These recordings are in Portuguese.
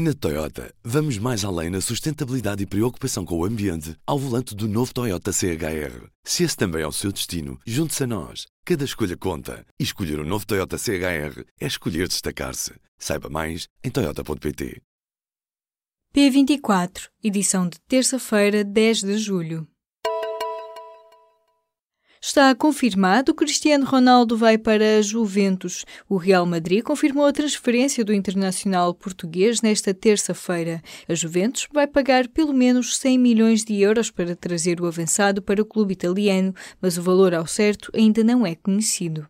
Na Toyota, vamos mais além na sustentabilidade e preocupação com o ambiente ao volante do novo Toyota CHR. Se esse também é o seu destino, junte-se a nós. Cada escolha conta. E escolher o um novo Toyota CHR é escolher destacar-se. Saiba mais em Toyota.pt. P24, edição de terça-feira, 10 de julho. Está confirmado, Cristiano Ronaldo vai para a Juventus. O Real Madrid confirmou a transferência do internacional português nesta terça-feira. A Juventus vai pagar pelo menos 100 milhões de euros para trazer o avançado para o clube italiano, mas o valor ao certo ainda não é conhecido.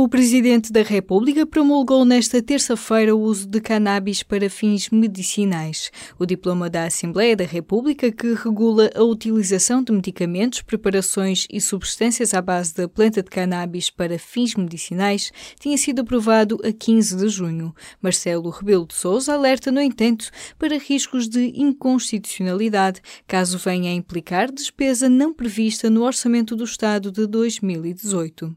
O Presidente da República promulgou nesta terça-feira o uso de cannabis para fins medicinais. O diploma da Assembleia da República, que regula a utilização de medicamentos, preparações e substâncias à base da planta de cannabis para fins medicinais, tinha sido aprovado a 15 de junho. Marcelo Rebelo de Sousa alerta, no entanto, para riscos de inconstitucionalidade, caso venha a implicar despesa não prevista no Orçamento do Estado de 2018.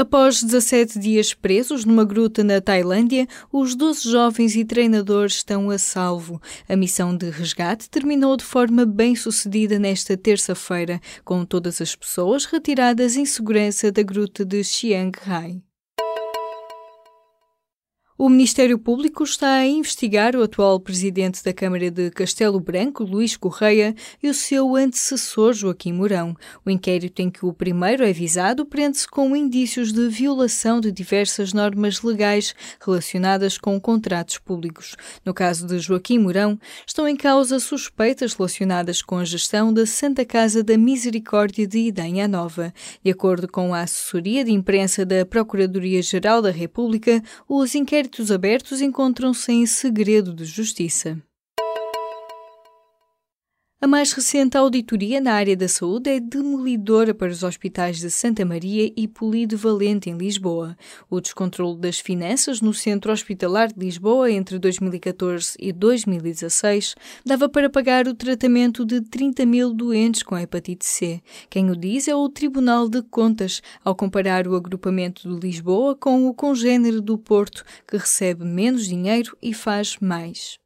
Após 17 dias presos numa gruta na Tailândia, os 12 jovens e treinadores estão a salvo. A missão de resgate terminou de forma bem sucedida nesta terça-feira, com todas as pessoas retiradas em segurança da gruta de Chiang Rai. O Ministério Público está a investigar o atual presidente da Câmara de Castelo Branco, Luís Correia, e o seu antecessor, Joaquim Mourão. O inquérito em que o primeiro é visado prende-se com indícios de violação de diversas normas legais relacionadas com contratos públicos. No caso de Joaquim Mourão, estão em causa suspeitas relacionadas com a gestão da Santa Casa da Misericórdia de Idanha Nova. De acordo com a assessoria de imprensa da Procuradoria-Geral da República, os inquéritos inquéritos abertos encontram-se em segredo de justiça. A mais recente auditoria na área da saúde é demolidora para os hospitais de Santa Maria e Polido Valente, em Lisboa. O descontrole das finanças no Centro Hospitalar de Lisboa entre 2014 e 2016 dava para pagar o tratamento de 30 mil doentes com hepatite C. Quem o diz é o Tribunal de Contas, ao comparar o agrupamento de Lisboa com o congênero do Porto, que recebe menos dinheiro e faz mais.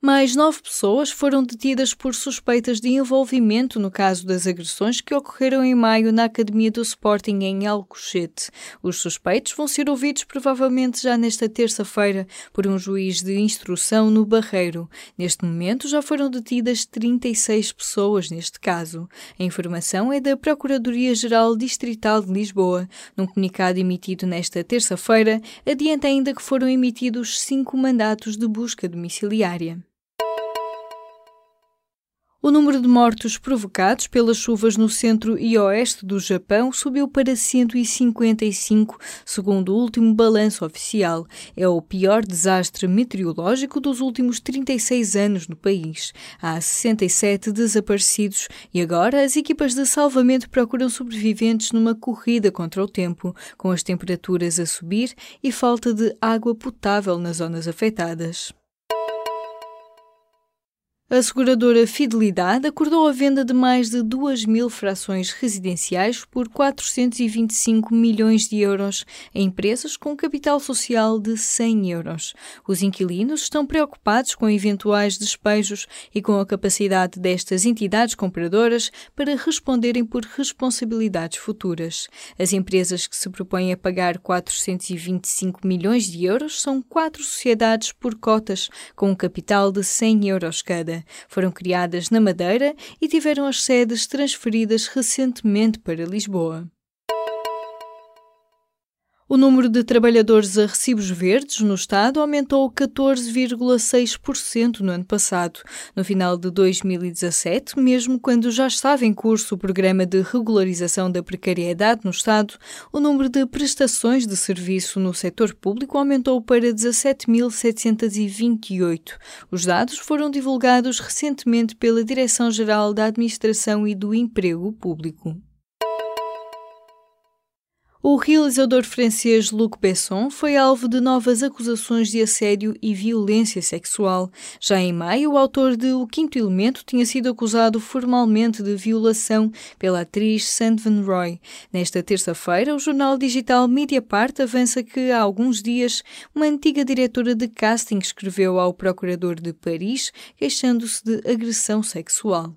Mais nove pessoas foram detidas por suspeitas de envolvimento no caso das agressões que ocorreram em maio na Academia do Sporting em Alcochete. Os suspeitos vão ser ouvidos provavelmente já nesta terça-feira por um juiz de instrução no Barreiro. Neste momento já foram detidas 36 pessoas neste caso. A informação é da Procuradoria-Geral Distrital de Lisboa. Num comunicado emitido nesta terça-feira, adianta ainda que foram emitidos cinco mandatos de busca domiciliária. O número de mortos provocados pelas chuvas no centro e oeste do Japão subiu para 155, segundo o último balanço oficial. É o pior desastre meteorológico dos últimos 36 anos no país. Há 67 desaparecidos e agora as equipas de salvamento procuram sobreviventes numa corrida contra o tempo, com as temperaturas a subir e falta de água potável nas zonas afetadas. A seguradora Fidelidade acordou a venda de mais de 2 mil frações residenciais por 425 milhões de euros a empresas com capital social de 100 euros. Os inquilinos estão preocupados com eventuais despejos e com a capacidade destas entidades compradoras para responderem por responsabilidades futuras. As empresas que se propõem a pagar 425 milhões de euros são quatro sociedades por cotas, com um capital de 100 euros cada. Foram criadas na Madeira e tiveram as sedes transferidas recentemente para Lisboa. O número de trabalhadores a recibos verdes no Estado aumentou 14,6% no ano passado. No final de 2017, mesmo quando já estava em curso o programa de regularização da precariedade no Estado, o número de prestações de serviço no setor público aumentou para 17.728. Os dados foram divulgados recentemente pela Direção-Geral da Administração e do Emprego Público. O realizador francês Luc Besson foi alvo de novas acusações de assédio e violência sexual. Já em maio, o autor de O Quinto Elemento tinha sido acusado formalmente de violação pela atriz Sandvin Roy. Nesta terça-feira, o jornal digital Mediapart avança que há alguns dias uma antiga diretora de casting escreveu ao procurador de Paris queixando-se de agressão sexual.